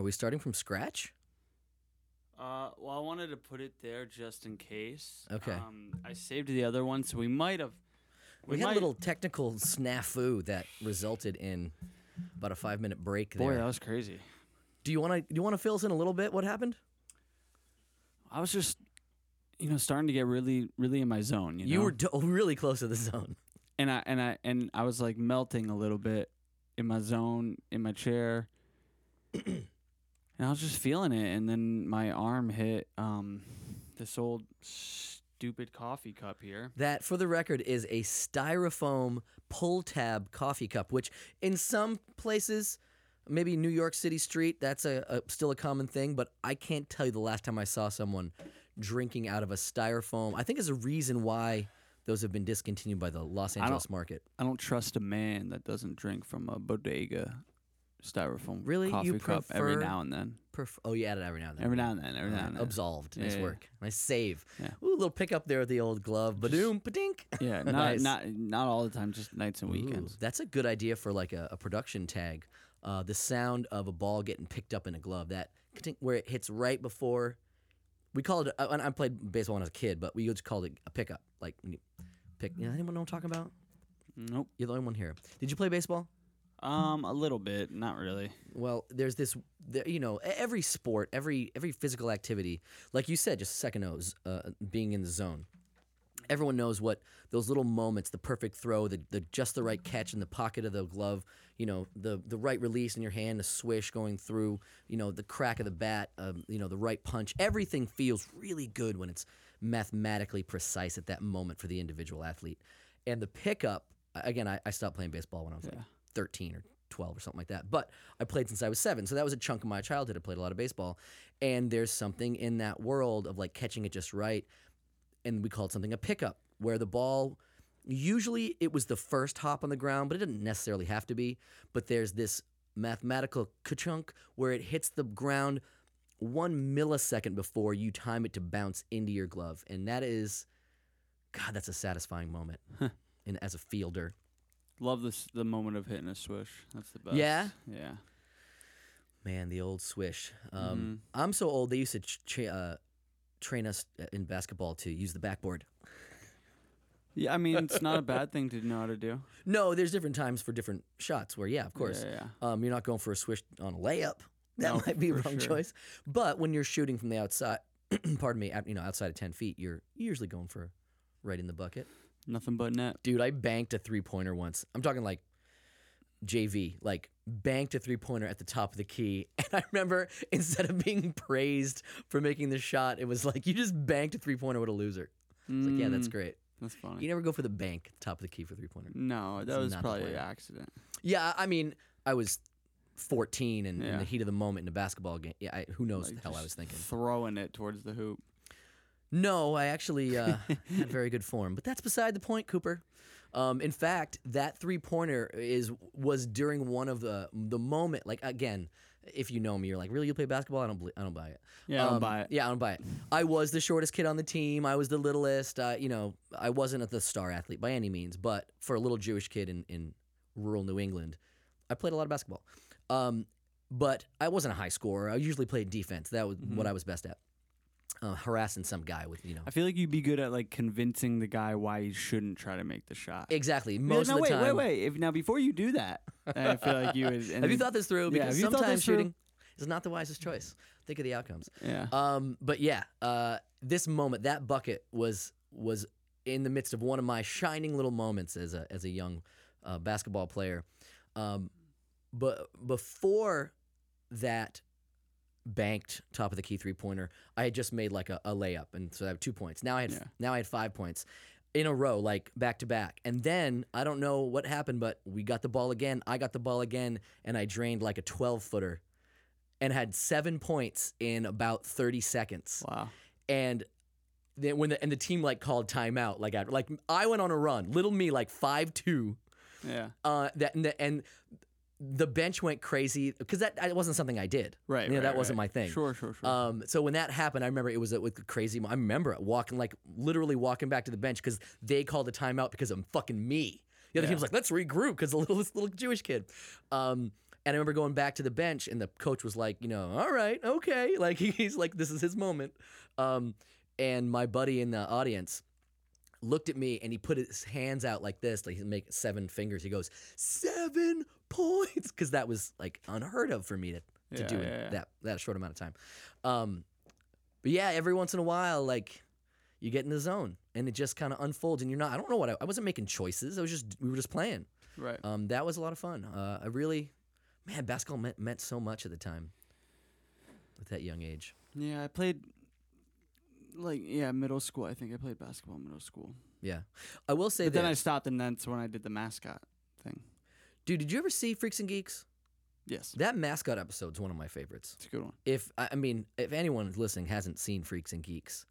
Are we starting from scratch? Uh, well, I wanted to put it there just in case. Okay. Um, I saved the other one, so we might have. We, had might- a little technical snafu that resulted in about a five minute break Boy, there. that was crazy. do you want to do you want to fill us in a little bit? What happened? I was just, you know, starting to get really, really in my zone. You, You were do- really close to the zone. and I and I and I was like melting a little bit in my zone in my chair, and I was just feeling it. And then my arm hit um, this old stupid coffee cup here. That, for the record, is a styrofoam pull tab coffee cup, which in some places, maybe New York City street, that's a, a still a common thing. But I can't tell you the last time I saw someone drinking out of a styrofoam. I think there's a reason why those have been discontinued by the Los Angeles market. I don't trust a man that doesn't drink from a bodega styrofoam Really? coffee You cup every now and then. Perf- oh, you add it every now and then. Every now and then. Every now and then. Absolved. Nice Yeah, work. Nice save. Yeah. Ooh, little pickup there with the old glove. Badoom, padink. Yeah, not Nice. not not all the time, just nights and Ooh, weekends. that's a good idea for like a, a production tag. Uh, the sound of a ball getting picked up in a glove, that where it hits right before. We call it. I, I played baseball when I was a kid, but we just called it a pickup. Like when you pick. You know, anyone know what I'm talking about? Nope. You're the only one here. Did you play baseball? Um, a little bit, not really. Well, there's this, there, you know, every sport, every every physical activity, like you said just a second ago, uh, being in the zone. Everyone knows what those little moments, the perfect throw, the, the just the right catch in the pocket of the glove, you know, the the right release in your hand, the swish going through, you know, the crack of the bat, um, you know, the right punch. Everything feels really good when it's mathematically precise at that moment for the individual athlete. And the pickup, again, I, I stopped playing baseball when I was like 13 or 12 or something like that. But I played since I was seven. So that was a chunk of my childhood. I played a lot of baseball. And there's something in that world of like catching it just right. And we called something a pickup, where the ball, usually it was the first hop on the ground, but it didn't necessarily have to be. But there's this mathematical ka-chunk where it hits the ground one millisecond before you time it to bounce into your glove. And that is, God, that's a satisfying moment. and as a fielder. Love this the moment of hitting a swish. That's the best. Yeah? Yeah. Man, the old swish. Um, I'm so old. They used to ch- tra- uh, train us in basketball to use the backboard. Yeah, I mean it's not a bad thing to know how to do. No, there's different times for different shots. Where yeah, of course, Yeah, Um, you're not going for a swish on a layup. That No, might be a wrong sure. choice. But when you're shooting from the outside, pardon me, you know, outside of ten feet, you're usually going for right in the bucket. Nothing but net. Dude, I banked a three pointer once. I'm talking like JV, like banked a three pointer at the top of the key. And I remember instead of being praised for making the shot, it was like you just banked a three pointer with a loser. It's like, yeah, that's mm, great. That's funny. You never go for the bank at the top of the key for three pointer. no, that was probably an accident. Yeah, I mean, I was 14 and in Yeah. the heat of the moment in a basketball game. Yeah, I, who knows what the hell I was thinking. Throwing it towards the hoop. No, I actually uh, had very good form, but that's beside the point, Cooper. Um, in fact, that three pointer is was during one of the the moment. Like again, if you know me, you're like, really, you play basketball? I don't, believe, I don't buy it. Yeah, I don't buy it. Yeah, I don't buy it. I was the shortest kid on the team. I was the littlest. Uh, you know, I wasn't the star athlete by any means, but for a little Jewish kid in in rural New England, I played a lot of basketball. Um, but I wasn't a high scorer. I usually played defense. That was Mm-hmm. what I was best at. Uh, harassing some guy with you know I feel like you'd be good at like convincing the guy why he shouldn't try to make the shot. Exactly. Most no, of the wait, time. wait, wait. If now before you do that, I feel like you would. Have you thought this through? Because thought sometimes through? shooting is not the wisest choice. Think of the outcomes. Yeah. Um, but yeah, uh, this moment, that bucket was was in the midst of one of my shining little moments as a as a young uh, basketball player. Um, but before that banked top of the key three pointer, I had just made like a, a layup, and so I have two points. Now I had Yeah. now I had five points in a row, like back to back. And then I don't know what happened, but we got the ball again. I got the ball again, and I drained like a twelve footer, and had seven points in about thirty seconds. Wow. And then when the and the team like called timeout, like after, like I went on a run, little me like five two Yeah. uh, that and the, and the bench went crazy because that, that wasn't something I did. Right, You know, right, that wasn't right. my thing. Sure, sure, sure. Um, so when that happened, I remember it was a, with crazy. I remember walking like literally walking back to the bench because they called a timeout because I'm fucking me. The other Yeah. team was like, "Let's regroup" because the little this little Jewish kid. Um, And I remember going back to the bench, and the coach was like, you know, all right, okay, like he's like, this is his moment. Um, and my buddy in the audience looked at me and he put his hands out like this, like he make seven fingers. He goes, seven points, because that was like unheard of for me to, to Yeah, do in yeah, yeah. that that short amount of time. Um, but yeah, every once in a while, like you get in the zone and it just kind of unfolds, and you're not. I don't know what I, I wasn't making choices. I was just we were just playing. Right. Um, that was a lot of fun. Uh, I really, man, basketball meant, meant so much at the time. At that young age. Yeah, I played like yeah, middle school. I think I played basketball in middle school. Yeah, I will say But that. then I stopped, and that's when I did the mascot thing. Dude, did you ever see Freaks and Geeks? Yes, That mascot episode's one of my favorites. it's a good one. If I I mean, if anyone listening hasn't seen Freaks and Geeks,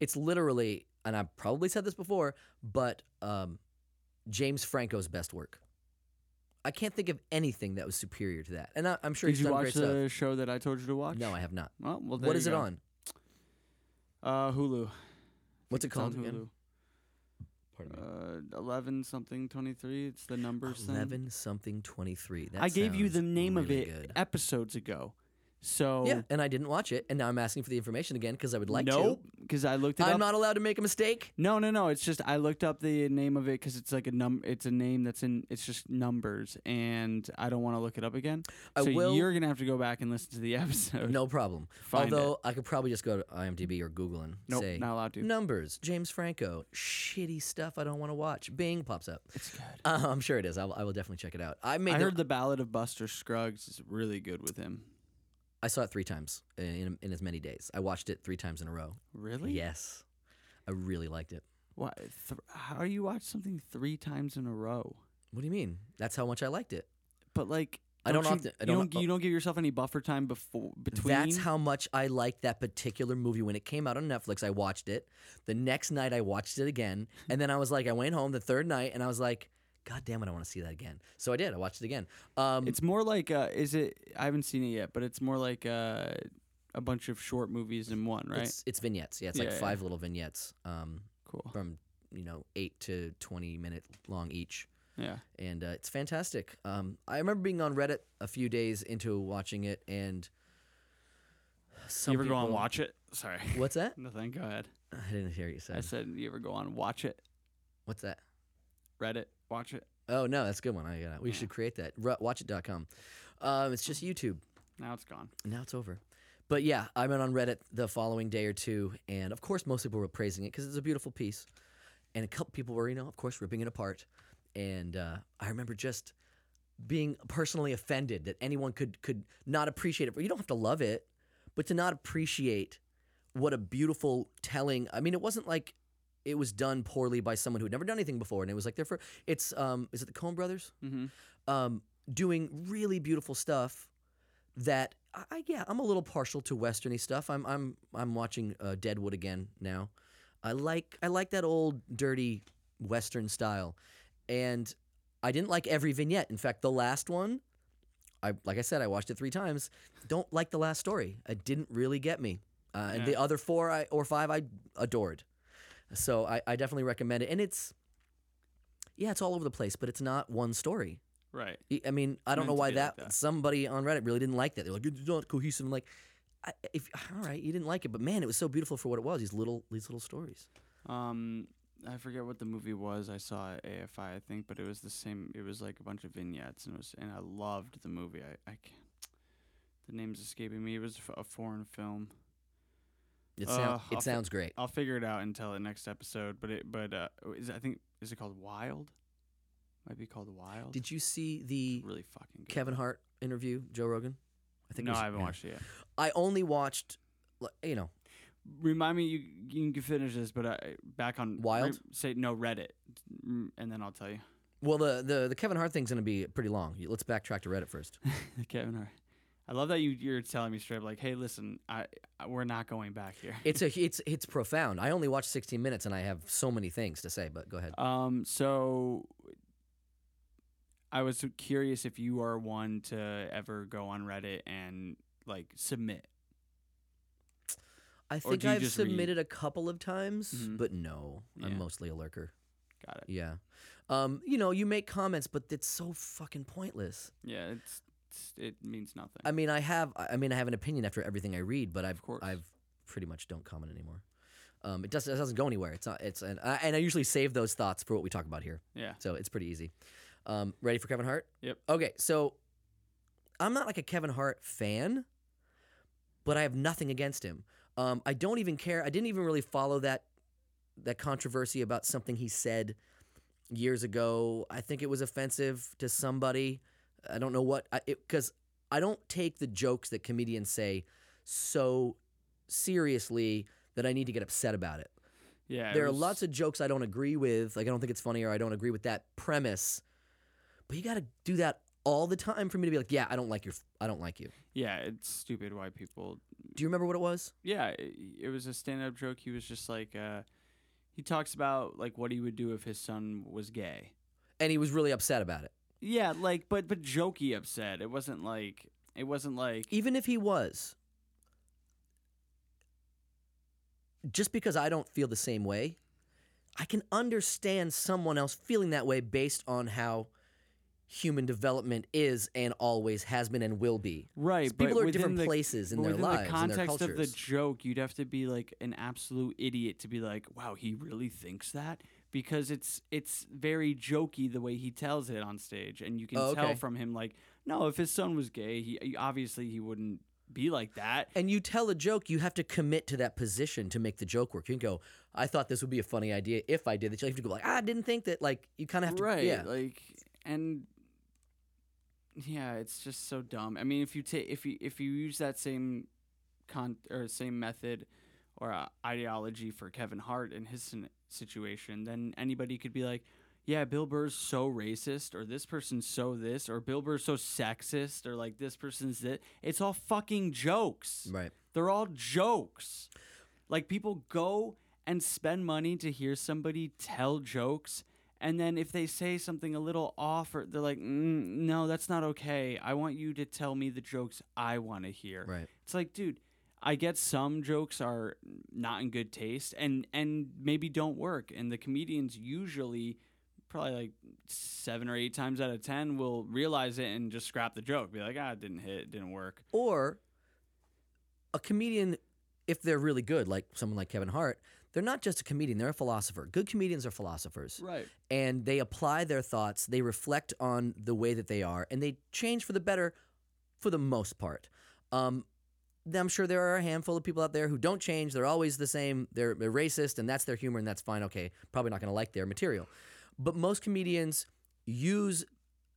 it's literally, and I've probably said this before, but um, James Franco's best work. I can't think of anything that was superior to that, and I, I'm sure Did he's you done watch great the stuff. show that I told you to watch? No, I have not. Well, well What you it go. on? Uh, Hulu. What's it called again? Hulu. Pardon Uh, eleven something twenty three. It's the number. Eleven something twenty three. I gave you the name of it Good. episodes ago. So Yeah, and I didn't watch it, and now I'm asking for the information again because I would like to. nope, because I looked to. it I'm up. not allowed to make a mistake. No, no, no. It's just I looked up the name of it because it's like a num. It's a name that's in. It's just numbers, and I don't want to look it up again. I so will- you're gonna have to go back and listen to the episode. No problem. Find Although I could probably just go to IMDb or Google and nope, say not allowed to. numbers. James Franco, shitty stuff I don't want to watch. Bing pops up. It's good. Uh, I'm sure it is. I'll, I will definitely check it out. I made. I the- heard the Ballad of Buster Scruggs is really good with him. I saw it three times in, in as many days. I watched it three times in a row. Really? Yes, I really liked it. Why? Th- how you watch something three times in a row? What do you mean? That's how much I liked it. But like, I don't you, often- I don't- don't. You oh. don't give yourself any buffer time before between. That's how much I liked that particular movie when it came out on Netflix. I watched it. The next night I watched it again, and then I was like, I went home the third night, and I was like, God damn it, I want to see that again. So I did. I watched it again. Um, It's more like. Uh, is it? I haven't seen it yet, but it's more like uh, a bunch of short movies in one, right? It's, it's vignettes. Yeah, it's Yeah, like yeah. five little vignettes um, cool. from you know eight to twenty minute long each, Yeah. and uh, it's fantastic. Um, I remember being on Reddit a few days into watching it, and some you ever go on watch it? Sorry. What's that? Nothing. Go ahead. I didn't hear you I said. said you ever go on watch it? What's that? Reddit. Watch it. Oh no, that's a good one. I got. We Yeah. should create that. Ru- watchit.com. Um, it's just YouTube. Now it's gone. Now it's over. But yeah, I went on Reddit the following day or two, and of course, most people were praising it because it's a beautiful piece. And a couple people were, you know, of course, ripping it apart. And uh, I remember just being personally offended that anyone could could not appreciate it. You don't have to love it, but to not appreciate what a beautiful telling. I mean, it wasn't like it was done poorly by someone who had never done anything before, and it was like their first. It's um, is it the Coen Brothers? Mm-hmm. um, doing really beautiful stuff that I, I yeah I'm a little partial to westerny stuff. I'm I'm I'm watching uh, Deadwood again now. I like I like that old dirty western style, and I didn't like every vignette. In fact, the last one, I like I said I watched it three times. Don't like the last story. It didn't really get me. Uh, And the other four I, or five I adored. So I, I definitely recommend it. And it's yeah, it's all over the place, but it's not one story. Right. I- mean, I don't know why that, like that. somebody on Reddit really didn't like that. They're like, it's not cohesive. I'm like, I, if all right, you didn't like it, but man, it was so beautiful for what it was. These little these little stories. Um, I forget what the movie was. I saw at AFI, I think, but it was the same. It was like a bunch of vignettes, and it was, and I loved the movie. I, I can't. The name's escaping me. It was a foreign film. It Uh, sounds I'll it fi- great. I'll figure it out until the next episode. But it, but uh, is I think is it called Wild? Might be called Wild. Did you see the really fucking good. Kevin Hart interview, Joe Rogan? I think No, was- I haven't yeah. watched it yet. I only watched, you know, Remind me, you you can finish this, but uh, back on Wild? say no Reddit, Mm, and then I'll tell you. well the the the Kevin Hart thing's gonna be pretty long. Let's backtrack to Reddit first. Kevin Hart. I love that you you're telling me straight up like, hey, listen, I, I we're not going back here. It's a it's it's profound. I only watched 16 minutes and I have so many things to say. But go ahead. Um, so I was curious if you are one to ever go on Reddit and like submit. I think I've just read? submitted a couple of times, Mhm. but no, Yeah. I'm mostly a lurker. Got it. Yeah. Um, you know, you make comments, but it's so fucking pointless. Yeah, it's it's, it means nothing. I mean, I have. I mean, I have an opinion after everything I read, but I've, course. I've pretty much don't comment anymore. Um, it doesn't. It doesn't go anywhere. It's not. It's and I, and I usually save those thoughts for what we talk about here. yeah. So it's pretty easy. Um, ready for Kevin Hart? Yep. Okay, so I'm not like a Kevin Hart fan, but I have nothing against him. Um, I don't even care. I didn't even really follow that that controversy about something he said years ago. I think it was offensive to somebody. I don't know what because I don't take the jokes that comedians say so seriously that I need to get upset about it Yeah. there are lots of jokes I don't agree with. Like I don't think it's funny or I don't agree with that premise. But you got to do that all the time for me to be like, yeah, I don't like your, I don't like you. Yeah, it's stupid why people. Do you remember what it was? Yeah, it, it was a stand-up joke. He was just like, uh, he talks about like what he would do if his son was gay. And he was really upset about it. Yeah, like, but but jokey upset. It wasn't like it wasn't like Even if he was, just because I don't feel the same way, I can understand someone else feeling that way based on how human development is and always has been and will be. right. So people are different the- places in their within lives the context of the joke, you'd have to be like an absolute idiot to be like, "Wow, he really thinks that." Because it's it's very jokey the way he tells it on stage, and you can Oh, tell from him like, no, if his son was gay, he obviously he wouldn't be like that. and you tell a joke, you have to commit to that position to make the joke work. You can go, I thought this would be a funny idea if I did this. You have to go like, I didn't think that. Like you kind of have to, right yeah. like and yeah it's just so dumb i mean if you take if you if you use that same con or same method or uh, ideology for kevin hart in his situation then anybody could be like yeah bill burr's so racist or this person's so this or bill burr's so sexist or like this person's that it's all fucking jokes right. they're all jokes. Like people go and spend money to hear somebody tell jokes, and then if they say something a little off, or they're like, mm, "No, that's not okay. I want you to tell me the jokes I want to hear." Right. It's like, dude, I get some jokes are not in good taste, and and maybe don't work, and the comedians usually. Probably like seven or eight times out of ten will realize it and just scrap the joke. Be like, ah, it didn't hit, it didn't work. Or a comedian, if they're really good, like someone like Kevin Hart, they're not just a comedian; they're a philosopher. Good comedians are philosophers. Right. and they apply their thoughts, they reflect on the way that they are, and they change for the better for the most part. Um, I'm sure there are a handful of people out there who don't change. They're always the same. They're, they're racist, and that's their humor, and that's fine. Okay, probably not going to like their material. But most comedians use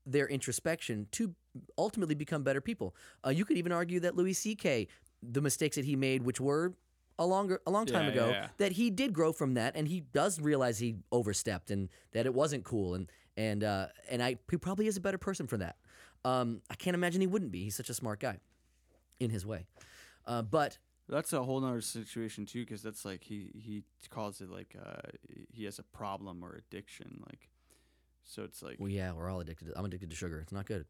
their introspection to ultimately become better people. Uh, you could even argue that Louis C.K., the mistakes that he made, which were a longer, a long time Yeah, ago, yeah, yeah. that he did grow from that, and he does realize he overstepped and that it wasn't cool, and and uh, and I he probably is a better person for that. Um, I can't imagine he wouldn't be. He's such a smart guy, in his way. Uh, but That's a whole nother situation too, because that's like he he calls it like uh he has a problem or addiction, like so it's like well, yeah, we're all addicted. To, I'm addicted to sugar. It's not good.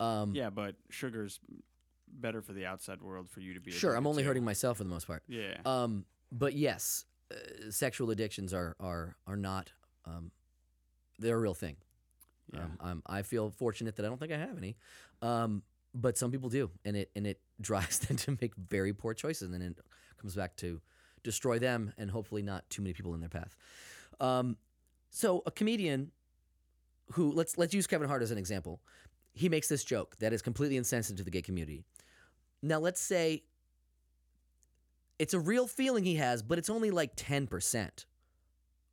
Um, yeah, but sugar's better for the outside world for you to be. sure, I'm only to. hurting myself for the most part. Yeah, Um, but yes, uh, sexual addictions are are are not. Um, they're a real thing. yeah. Um, I'm, I feel fortunate that I don't think I have any, um, but some people do, and it and it drives them to make very poor choices, and then it comes back to destroy them and hopefully not too many people in their path. Um, so a comedian who let's let's use Kevin Hart as an example. He makes this joke that is completely insensitive to the gay community. Now let's say it's a real feeling he has, but it's only like ten percent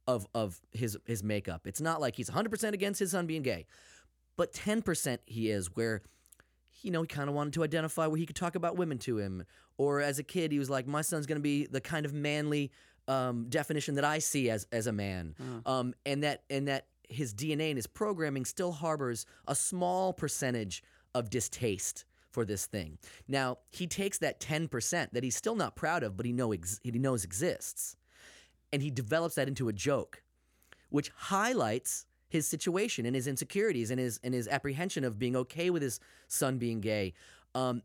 of of his his makeup. It's not like he's 100% against his son being gay. But 10% he is where you know, he kind of wanted to identify where he could talk about women to him or as a kid he was like my son's going to be the kind of manly um, definition that I see as as a man. Um, and that and that his DNA and his programming still harbors a small percentage of distaste for this thing. Now, he takes that 10% that he's still not proud of but he know ex- he knows exists and he develops that into a joke, which highlights his situation and his insecurities and his and his apprehension of being okay with his son being gay. Um,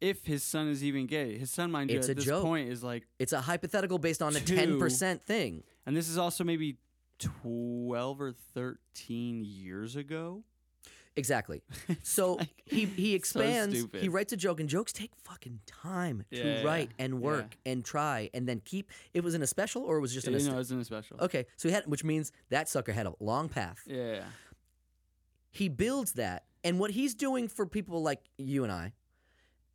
if his son is even gay, his son, mind you, It's at a this joke. point is like, it's a hypothetical based on a Two. ten percent thing. and this is also maybe twelve or thirteen years ago. Exactly. So he he expands. he writes a joke, and jokes take fucking time to Yeah, write yeah, and yeah. work and try, and then keep. It was in a special, or it was just in a. you st- know, it's in a special. okay, so he had, which means that sucker had a long path. Yeah, yeah. He builds that, and what he's doing for people like you and I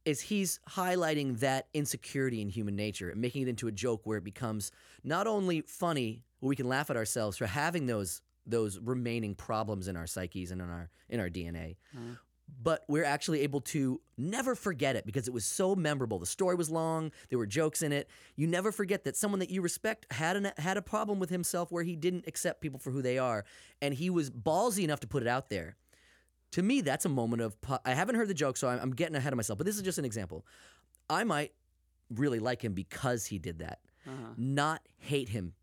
is he's highlighting that insecurity in human nature and making it into a joke where it becomes not only funny, where we can laugh at ourselves for having those those remaining problems in our psyches and in our in our DNA, Uh-huh. but we're actually able to never forget it because it was so memorable. The story was long, there were jokes in it. You never forget that someone that you respect had an, had a problem with himself where he didn't accept people for who they are, and he was ballsy enough to put it out there. To me, that's a moment of. I haven't heard the joke, so I'm, I'm getting ahead of myself. But this is just an example. I might really like him because he did that, Uh-huh. not hate him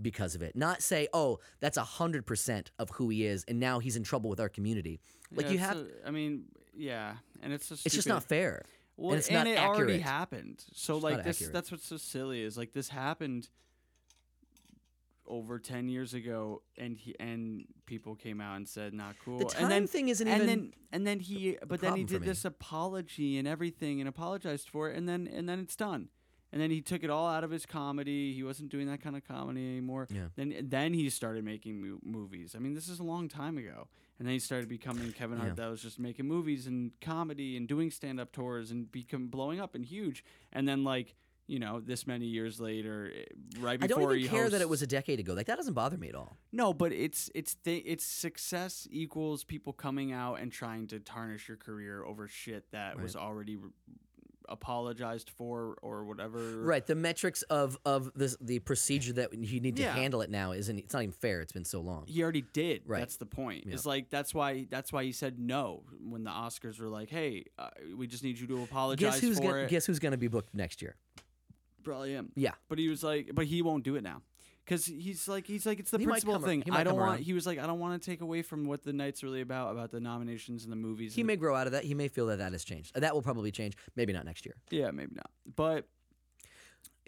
because of it. Not say, "Oh, that's a hundred percent of who he is," and now he's in trouble with our community. Like Yeah, you have, a- I mean, yeah, and it's just it's just not fair. Well, and it's not it accurate. already happened. So It's like this, accurate. that's what's so silly is like this happened over ten years ago, and he and people came out and said not cool. The time and then thing isn't and even. then and then he but then he did this apology and everything and apologized for it and then and then it's done and then he took it all out of his comedy he wasn't doing that kind of comedy anymore Yeah. then then he started making mo- movies i mean this is a long time ago and then he started becoming kevin hart Yeah. that was just making movies and comedy and doing stand-up tours and become blowing up and huge and then like you know this many years later eh, right I don't even care that it was a decade ago. Like that doesn't bother me at all. no, but it's it's th- it's success equals people coming out and trying to tarnish your career over shit that was already re- apologized for or whatever. Right. The metrics of of this the procedure that you need to Yeah. handle it now isn't. It's not even fair. It's been so long. He already did. Right. That's the point. It's like that's why that's why he said no when the Oscars were like, "Hey, uh, we just need you to apologize Guess who's for gonna it." guess who's gonna be booked next year? Probably him. Yeah. But he was like, but he won't do it now. Cause he's like he's like it's the He might principle come ar- thing. he might I don't come want. around. He was like I don't want to take away from what the night's really about about the nominations and the movies. He and may grow out of that. He may feel that that has changed. That will probably change. Maybe not next year. Yeah, maybe not. But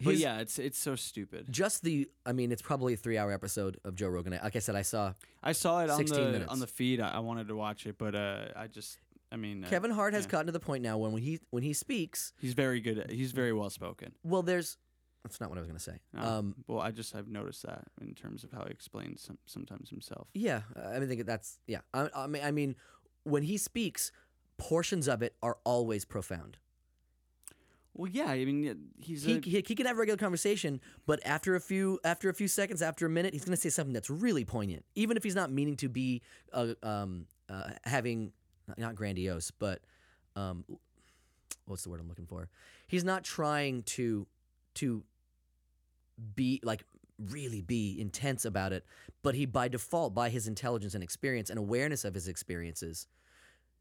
but His- yeah, it's it's so stupid. Just the. I mean, it's probably a three-hour episode of Joe Rogan. Like I said, I saw I saw it on 16 the minutes. on the feed. I, I wanted to watch it, but uh, I just I mean uh, Kevin Hart has gotten to the point now when when he when he speaks. He's very good. At, he's very well spoken. Well, there's. That's not what I was gonna say. No. Um. well, I just I've noticed that in terms of how he explains some, sometimes himself. Yeah. I mean, think that's yeah. I, I mean, I mean, when he speaks, portions of it are always profound. Well, yeah, I mean he's he, a, he, he can have a regular conversation, but after a few after a few seconds, after a minute, he's going to say something that's really poignant, even if he's not meaning to be uh, um, uh, having not grandiose, but um, what's the word I'm looking for? He's not trying to to be like really be intense about it, but he by default, by his intelligence and experience and awareness of his experiences,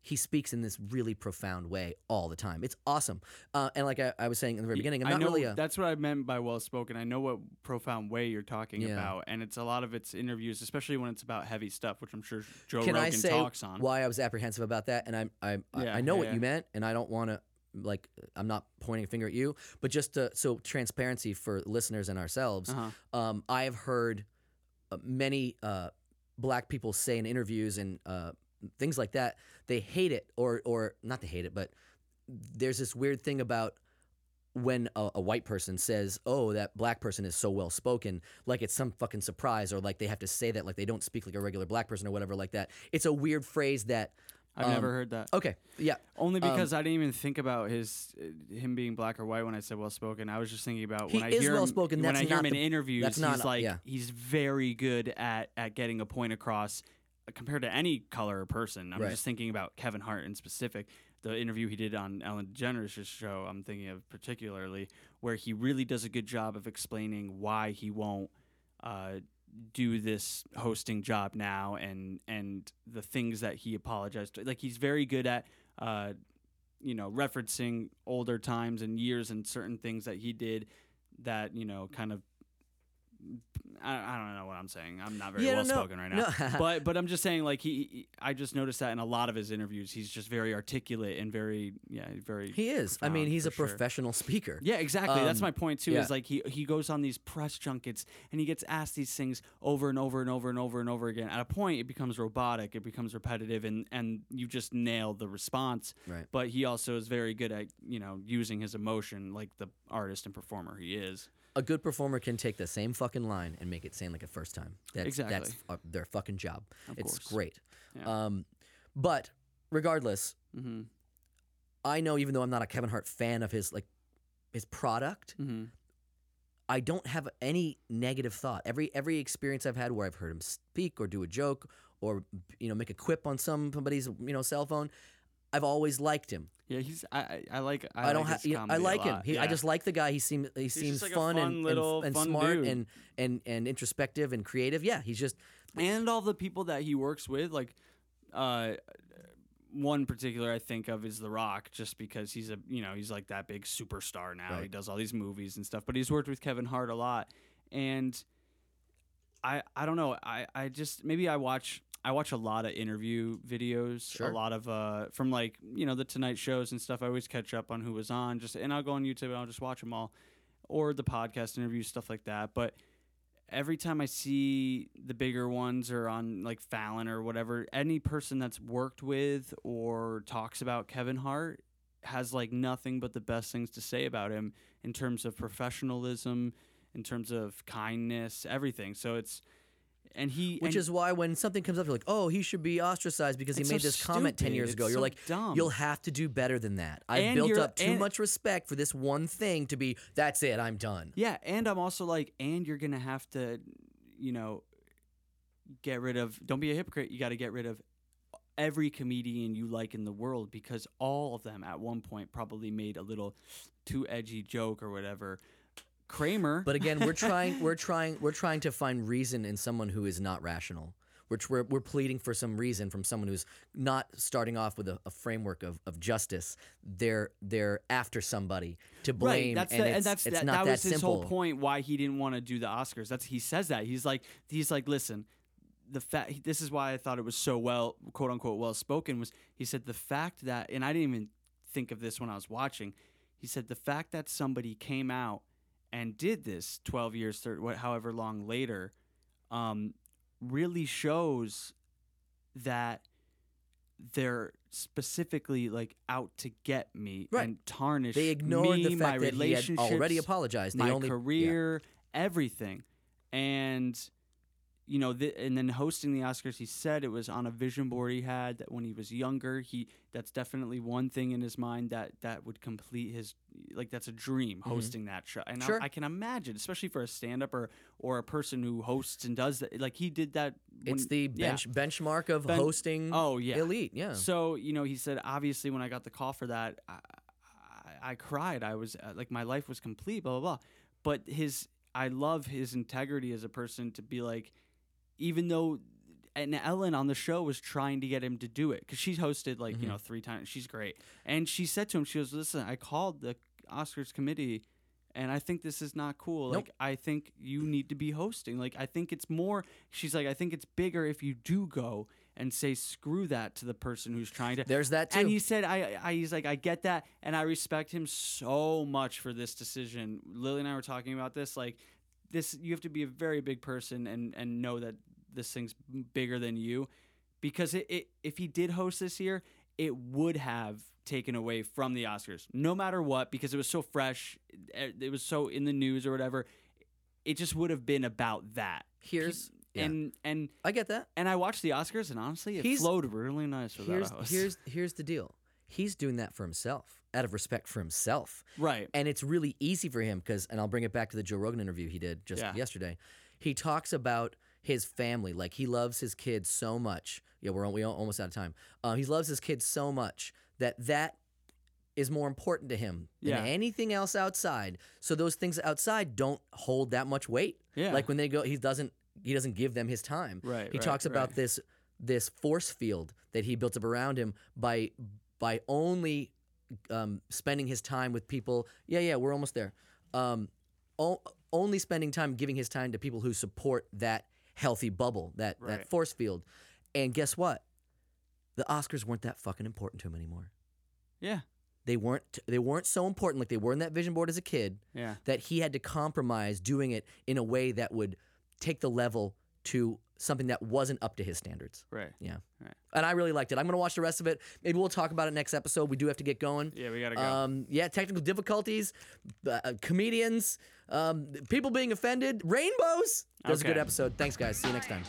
he speaks in this really profound way all the time. It's awesome. Uh, and like I, I was saying in the very beginning, I'm I not know really a that's what I meant by well spoken. I know what profound way you're talking Yeah. about, and it's a lot of its interviews, especially when it's about heavy stuff, which I'm sure Joe Can Rogan I say talks on. why I was apprehensive about that? And I'm, I, I, Yeah, I know yeah, what you meant, and I don't want to like. I'm not pointing a finger at you, but just to, so transparency for listeners and ourselves. Uh-huh. Um, I have heard uh, many uh, black people say in interviews and uh, things like that they hate it, or or not they hate it, but there's this weird thing about when a, a white person says, "Oh, that black person is so well spoken," like it's some fucking surprise, or like they have to say that like they don't speak like a regular black person or whatever like that. It's a weird phrase that. I've um, never heard that. Okay, yeah, Only um, because I didn't even think about his uh, him being black or white when I said well spoken. I was just thinking about He when I hear him, well-spoken, when that's I hear not him in interviews. that's not- he's like yeah. he's very good at at getting a point across uh, compared to any color or person. I'm Right. just thinking about Kevin Hart in specific. The interview he did on Ellen DeGeneres' show, I'm thinking of particularly, where he really does a good job of explaining why he won't uh, do this hosting job now and and the things that he apologized to. Like he's very good at uh, you know referencing older times and years and certain things that he did that you know kind of I, I don't know what I'm saying. I'm not very Yeah, well no, spoken right now. no. but but I'm just saying like he, he- I just noticed that in a lot of his interviews he's just very articulate and very yeah very He is. I mean, he's a sure. professional speaker. Yeah, exactly. That's Um, my point too. yeah. Is like he he goes on these press junkets and he gets asked these things over and over and over and over and over again. At a point, it becomes robotic. It becomes repetitive, and and you just nail the response. Right. But he also is very good at you know using his emotion, like the artist and performer he is. A good performer can take the same fucking line and make it sound like a first time. That's, That's Exactly. uh, their fucking job. Of it's course. great. Yeah. Um, but regardless, Mm-hmm. I know even though I'm not a Kevin Hart fan of his like his product, Mm-hmm. I don't have any negative thought. Every every experience I've had where I've heard him speak or do a joke or you know make a quip on some somebody's you know cell phone, I've always liked him. Yeah, he's I I, like I, I, don't You know, I like him. He, I just like the guy. He seems he seems like fun, fun and, and- little and, fun smart dude. and and and introspective and creative. Yeah, he's just and all the people that he works with like uh one particular I think of is The Rock, just because he's a you know he's like that big superstar now. He does all these movies and stuff, but he's worked with Kevin Hart a lot, and I I don't know I I just maybe I watch I watch a lot of interview videos, Sure. a lot of uh from like you know the Tonight shows and stuff. I always catch up on who was on, just and I'll go on YouTube and I'll just watch them all, or the podcast interviews stuff like that, but every time I see the bigger ones or on like Fallon or whatever, any person that's worked with or talks about Kevin Hart has like nothing but the best things to say about him in terms of professionalism, in terms of kindness, everything. So it's and he which and is why when something comes up, you're like, oh, he should be ostracized because he made so this comment ten stupid. years It's ago. You're so like, dumb. you'll have to do better than that. I've built up too much respect for this one thing to be. That's it. I'm done. Yeah, and I'm also like, and you're gonna have to, you know, get rid of. Don't be a hypocrite. You got to get rid of every comedian you like in the world because all of them at one point probably made a little too edgy joke or whatever. Kramer, But again, we're trying. We're trying. We're trying to find reason in someone who is not rational. We're, we're, we're pleading for some reason from someone who's not starting off with a, a framework of, of justice. They're they're after somebody to blame, right? That's and the, it's, and that's it's that, not that was his simple. whole point why he didn't want to do the Oscars. That's he says that he's like he's like listen, the fact this is why I thought it was so well quote unquote well spoken was he said the fact that and I didn't even think of this when I was watching. He said the fact that somebody came out and did this 12 years 30, what however long later um, really shows that they're specifically like out to get me Right. and tarnish They ignored me, the my fact that he had already apologized. They my only yeah. career, everything, and you know, th- and then hosting the Oscars, he said it was on a vision board he had that when he was younger. He that's definitely one thing in his mind that that would complete his like that's a dream hosting that show. And Mm-hmm. Sure. I, I can imagine, especially for a stand up or or a person who hosts and does that. Like he did that. When, It's the yeah. bench benchmark of Ben- hosting Oh yeah, elite. Yeah. so you know, he said obviously when I got the call for that, I, I, I cried. I was uh, like my life was complete. Blah blah blah. But his, I love his integrity as a person to be like, even though. And Ellen on the show was trying to get him to do it because she's hosted like you Mm-hmm. know three times. She's great, and she said to him, "She goes, listen, I called the Oscars committee, and I think this is not cool. Nope. Like, I think you need to be hosting. Like, I think it's more. She's like, I think it's bigger if you do go and say screw that to the person who's trying to. There's that too. And he said, I, I, he's like, I get that, and I respect him so much for this decision. Lily and I were talking about this. Like, this, you have to be a very big person and and know that this thing's bigger than you, because it, it if he did host this year, it would have taken away from the Oscars, no matter what, because it was so fresh, it, it was so in the news or whatever. It just would have been about that. Here's yeah. And and I get that. and I watched the Oscars, and honestly, it He's- flowed really nice without Here's a host. here's here's the deal. He's doing that for himself, out of respect for himself. right. And it's really easy for him because, and I'll bring it back to the Joe Rogan interview he did just Yeah. yesterday. He talks about his family, like he loves his kids so much. Yeah, we're we al- almost out of time. Uh, he loves his kids so much that that is more important to him than Yeah. anything else outside. So those things outside don't hold that much weight. Yeah. Like when they go, he doesn't he doesn't give them his time. Right, He right, talks about right. this this force field that he built up around him by by only um, spending his time with people. Yeah, yeah, we're almost there. Um, o- only spending time giving his time to people who support that healthy bubble, that Right. that force field. And guess what? The Oscars weren't that fucking important to him anymore. Yeah. They weren't they weren't so important like they were in that vision board as a kid Yeah. that he had to compromise doing it in a way that would take the level to something that wasn't up to his standards. Right. Yeah. Right. And I really liked it. I'm going to watch the rest of it. Maybe we'll talk about it next episode. We do have to get going. Yeah, we gotta go. Um, yeah, technical difficulties, uh, comedians, um, people being offended, rainbows. That was a good episode. Thanks, guys. See you next time.